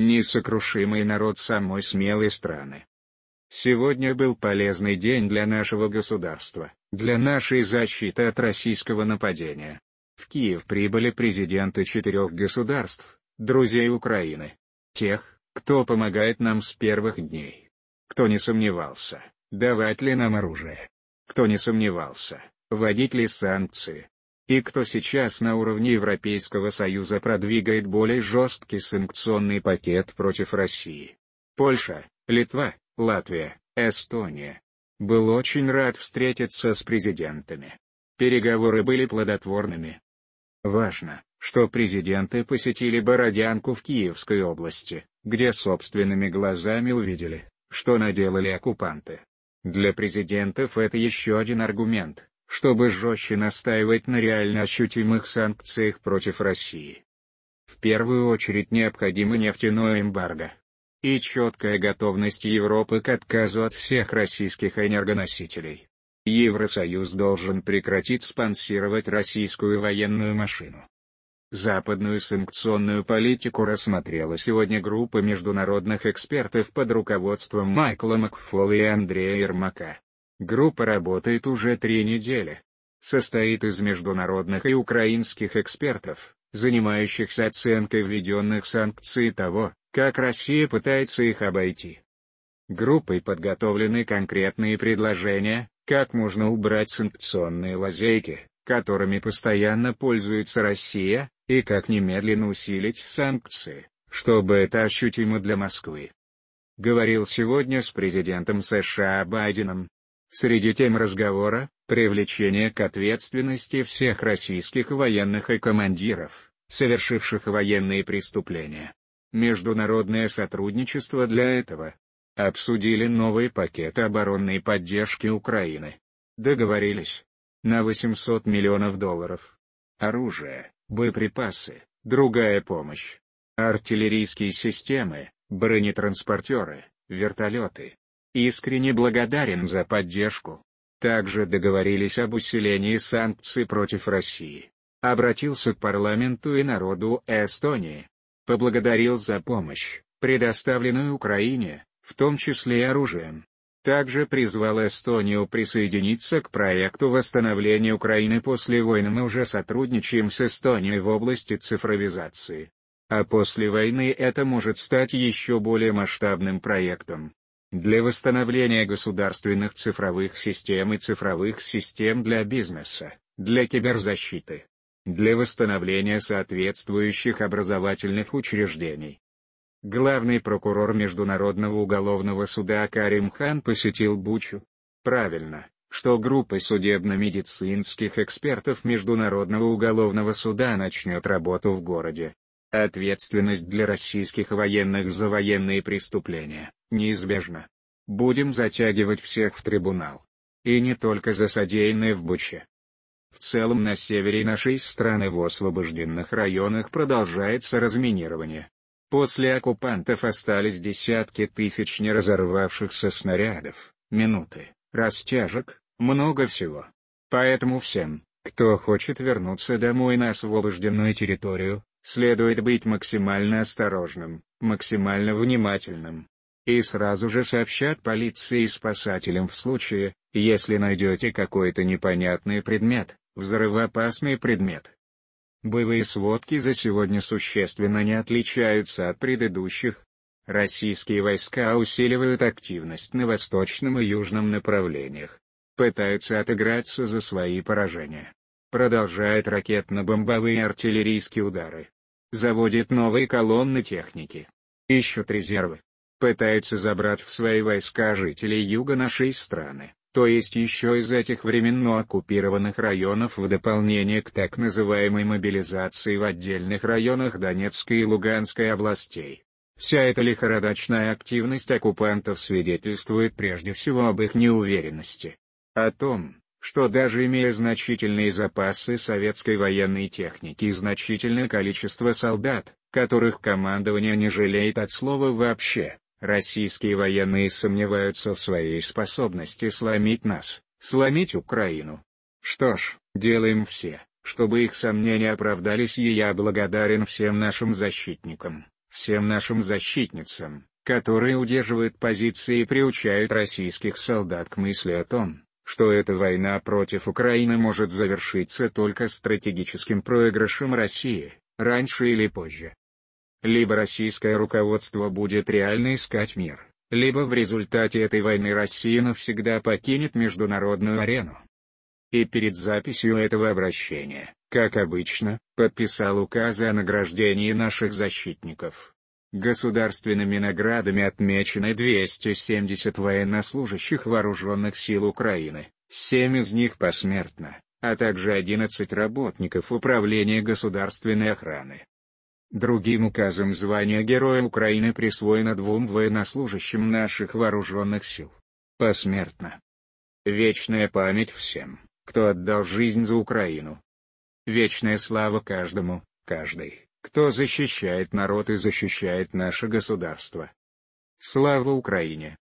несокрушимый народ самой смелой страны. Сегодня был полезный день для нашего государства, для нашей защиты от российского нападения. В Киев прибыли президенты четырех государств, друзей Украины. Тех, кто помогает нам с первых дней. Кто не сомневался, давать ли нам оружие. Кто не сомневался, вводить ли санкции. И кто сейчас на уровне Европейского Союза продвигает более жесткий санкционный пакет против России. Польша, Литва, Латвия, Эстония. Был очень рад встретиться с президентами. Переговоры были плодотворными. Важно, что президенты посетили Бородянку в Киевской области, где собственными глазами увидели, что наделали оккупанты. Для президентов это еще один аргумент, чтобы жестче настаивать на реально ощутимых санкциях против России. В первую очередь необходимо нефтяное эмбарго, и четкая готовность Европы к отказу от всех российских энергоносителей. Евросоюз должен прекратить спонсировать российскую военную машину. Западную санкционную политику рассмотрела сегодня группа международных экспертов под руководством Майкла Макфола и Андрея Ермака. Группа работает уже три недели. Состоит из международных и украинских экспертов, занимающихся оценкой введенных санкций того, как Россия пытается их обойти. Группой подготовлены конкретные предложения, как можно убрать санкционные лазейки, которыми постоянно пользуется Россия, и как немедленно усилить санкции, чтобы это ощутимо для Москвы. Говорил сегодня с президентом США Байденом. Среди тем разговора – привлечение к ответственности всех российских военных и командиров, совершивших военные преступления. Международное сотрудничество для этого. Обсудили новый пакет оборонной поддержки Украины. Договорились. На 800 миллионов долларов. Оружие, боеприпасы, другая помощь. Артиллерийские системы, бронетранспортеры, вертолеты. Искренне благодарен за поддержку. Также договорились об усилении санкций против России. Обратился к парламенту и народу Эстонии, поблагодарил за помощь, предоставленную Украине, в том числе и оружием. Также призвал Эстонию присоединиться к проекту восстановления Украины после войны. Мы уже сотрудничаем с Эстонией в области цифровизации. А после войны это может стать еще более масштабным проектом. Для восстановления государственных цифровых систем и цифровых систем для бизнеса, для киберзащиты, для восстановления соответствующих образовательных учреждений. Главный прокурор Международного уголовного суда Карим Хан посетил Бучу. Правильно, что группа судебно-медицинских экспертов Международного уголовного суда начнет работу в городе. Ответственность для российских военных за военные преступления неизбежна. Будем затягивать всех в трибунал. И не только за содеянное в Буче. В целом на севере нашей страны в освобожденных районах продолжается разминирование. После оккупантов остались десятки тысяч неразорвавшихся снарядов, минуты, растяжек, много всего. Поэтому всем, кто хочет вернуться домой на освобожденную территорию, следует быть максимально осторожным, максимально внимательным. И сразу же сообщат полиции и спасателям в случае, если найдете какой-то непонятный предмет, Взрывоопасный предмет. Боевые сводки за сегодня существенно не отличаются от предыдущих. Российские войска усиливают активность на восточном и южном направлениях. Пытаются отыграться за свои поражения. Продолжает ракетно-бомбовые и артиллерийские удары. Заводит новые колонны техники. Ищут резервы. Пытаются забрать в свои войска жителей юга нашей страны то есть еще из этих временно оккупированных районов в дополнение к так называемой мобилизации в отдельных районах Донецкой и Луганской областей. Вся эта лихорадочная активность оккупантов свидетельствует прежде всего об их неуверенности. О том, что даже имея значительные запасы советской военной техники и значительное количество солдат, которых командование не жалеет от слова вообще, Российские военные сомневаются в своей способности сломить нас, сломить Украину. Что ж, делаем все, чтобы их сомнения оправдались и я благодарен всем нашим защитникам, всем нашим защитницам, которые удерживают позиции и приучают российских солдат к мысли о том, что эта война против Украины может завершиться только стратегическим проигрышем России, раньше или позже. Либо российское руководство будет реально искать мир, либо в результате этой войны Россия навсегда покинет международную арену. И перед записью этого обращения, как обычно, подписал указы о награждении наших защитников. Государственными наградами отмечены 270 военнослужащих вооруженных сил Украины, 7 из них посмертно, а также 11 работников Управления государственной охраны. Другим указом звания Героя Украины присвоено двум военнослужащим наших вооруженных сил. Посмертно. Вечная память всем, кто отдал жизнь за Украину. Вечная слава каждому, каждой кто защищает народ и защищает наше государство. Слава Украине!